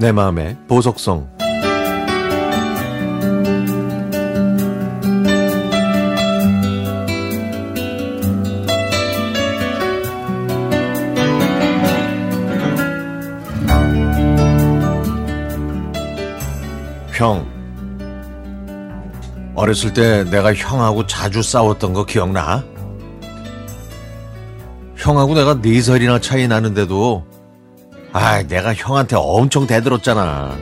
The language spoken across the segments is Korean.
내 마음의 보석성 형 어렸을 때 내가 형하고 자주 싸웠던 거 기억나? 형하고 내가 네 살이나 차이 나는데도 아, 내가 형한테 엄청 대들었잖아.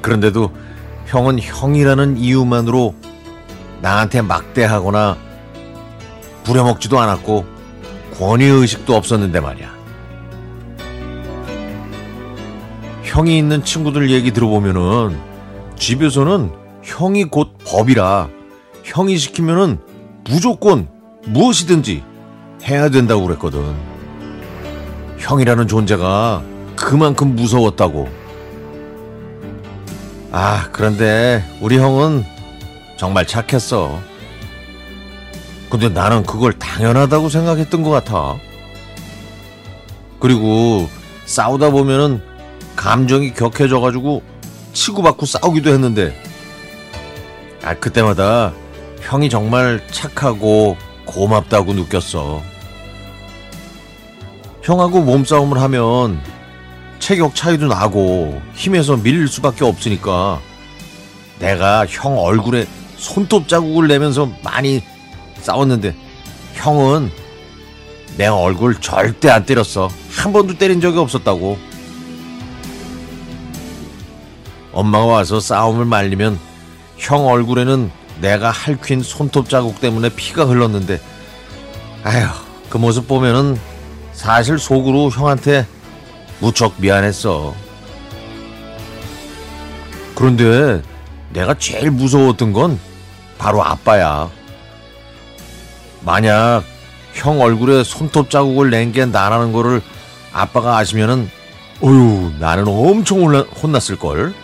그런데도 형은 형이라는 이유만으로 나한테 막대하거나 부려먹지도 않았고 권위의식도 없었는데 말이야. 형이 있는 친구들 얘기 들어보면은 집에서는 형이 곧 법이라 형이 시키면은 무조건 무엇이든지 해야 된다고 그랬거든. 형이라는 존재가 그만큼 무서웠다고. 아, 그런데 우리 형은 정말 착했어. 근데 나는 그걸 당연하다고 생각했던 것 같아. 그리고 싸우다 보면은 감정이 격해져가지고 치고받고 싸우기도 했는데, 아, 그때마다 형이 정말 착하고 고맙다고 느꼈어. 형하고 몸싸움을 하면 체격 차이도 나고 힘에서 밀릴 수밖에 없으니까 내가 형 얼굴에 손톱 자국을 내면서 많이 싸웠는데 형은 내 얼굴 절대 안 때렸어. 한 번도 때린 적이 없었다고. 엄마가 와서 싸움을 말리면 형 얼굴에는 내가 할퀸 손톱 자국 때문에 피가 흘렀는데 아휴 그 모습 보면은 사실 속으로 형한테 무척 미안했어. 그런데 내가 제일 무서웠던 건 바로 아빠야. 만약 형 얼굴에 손톱 자국을 낸 게 나라는 거를 아빠가 아시면은 어휴 나는 엄청 혼나, 혼났을 걸.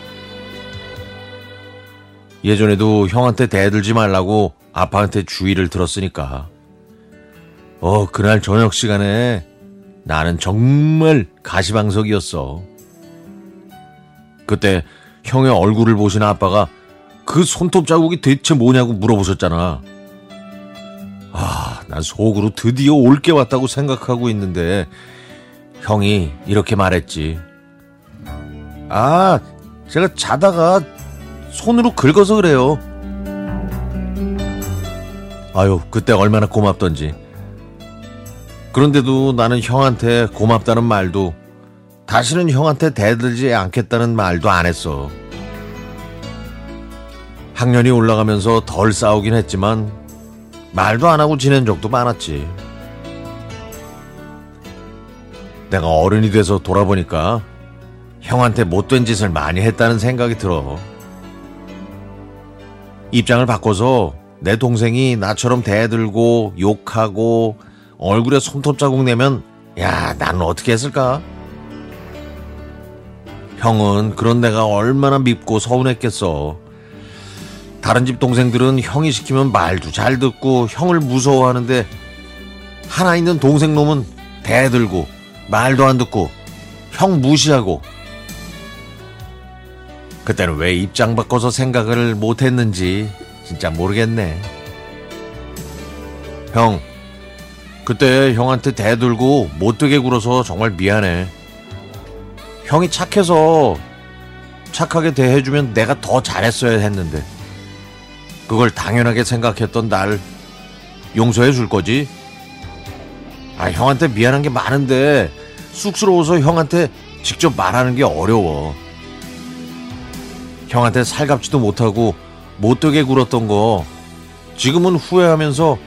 예전에도 형한테 대들지 말라고 아빠한테 주의를 들었으니까. 어, 그날 저녁 시간에 나는 정말 가시방석이었어. 그때 형의 얼굴을 보신 아빠가 그 손톱 자국이 대체 뭐냐고 물어보셨잖아. 아, 난 속으로 드디어 올게 왔다고 생각하고 있는데 형이 이렇게 말했지. 아, 제가 자다가 손으로 긁어서 그래요. 아유, 그때 얼마나 고맙던지. 그런데도 나는 형한테 고맙다는 말도 다시는 형한테 대들지 않겠다는 말도 안 했어. 학년이 올라가면서 덜 싸우긴 했지만 말도 안 하고 지낸 적도 많았지. 내가 어른이 돼서 돌아보니까 형한테 못된 짓을 많이 했다는 생각이 들어. 입장을 바꿔서 내 동생이 나처럼 대들고 욕하고 얼굴에 손톱 자국 내면 야 나는 어떻게 했을까? 형은 그런 내가 얼마나 밉고 서운했겠어. 다른 집 동생들은 형이 시키면 말도 잘 듣고 형을 무서워하는데 하나 있는 동생 놈은 대들고 말도 안 듣고 형 무시하고 그때는 왜 입장 바꿔서 생각을 못했는지 진짜 모르겠네. 형, 그때 형한테 대들고 못되게 굴어서 정말 미안해. 형이 착해서 착하게 대해주면 내가 더 잘했어야 했는데. 그걸 당연하게 생각했던 날 용서해 줄 거지? 아, 형한테 미안한 게 많은데 쑥스러워서 형한테 직접 말하는 게 어려워. 형한테 살갑지도 못하고 못되게 굴었던 거 지금은 후회하면서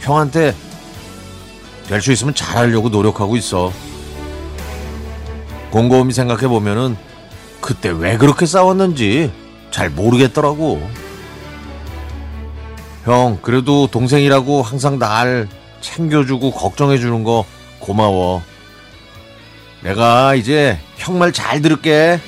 형한테 될 수 있으면 잘하려고 노력하고 있어. 곰곰이 생각해 보면은 그때 왜 그렇게 싸웠는지 잘 모르겠더라고. 형, 그래도 동생이라고 항상 날 챙겨주고 걱정해주는 거 고마워. 내가 이제 형 말 잘 들을게.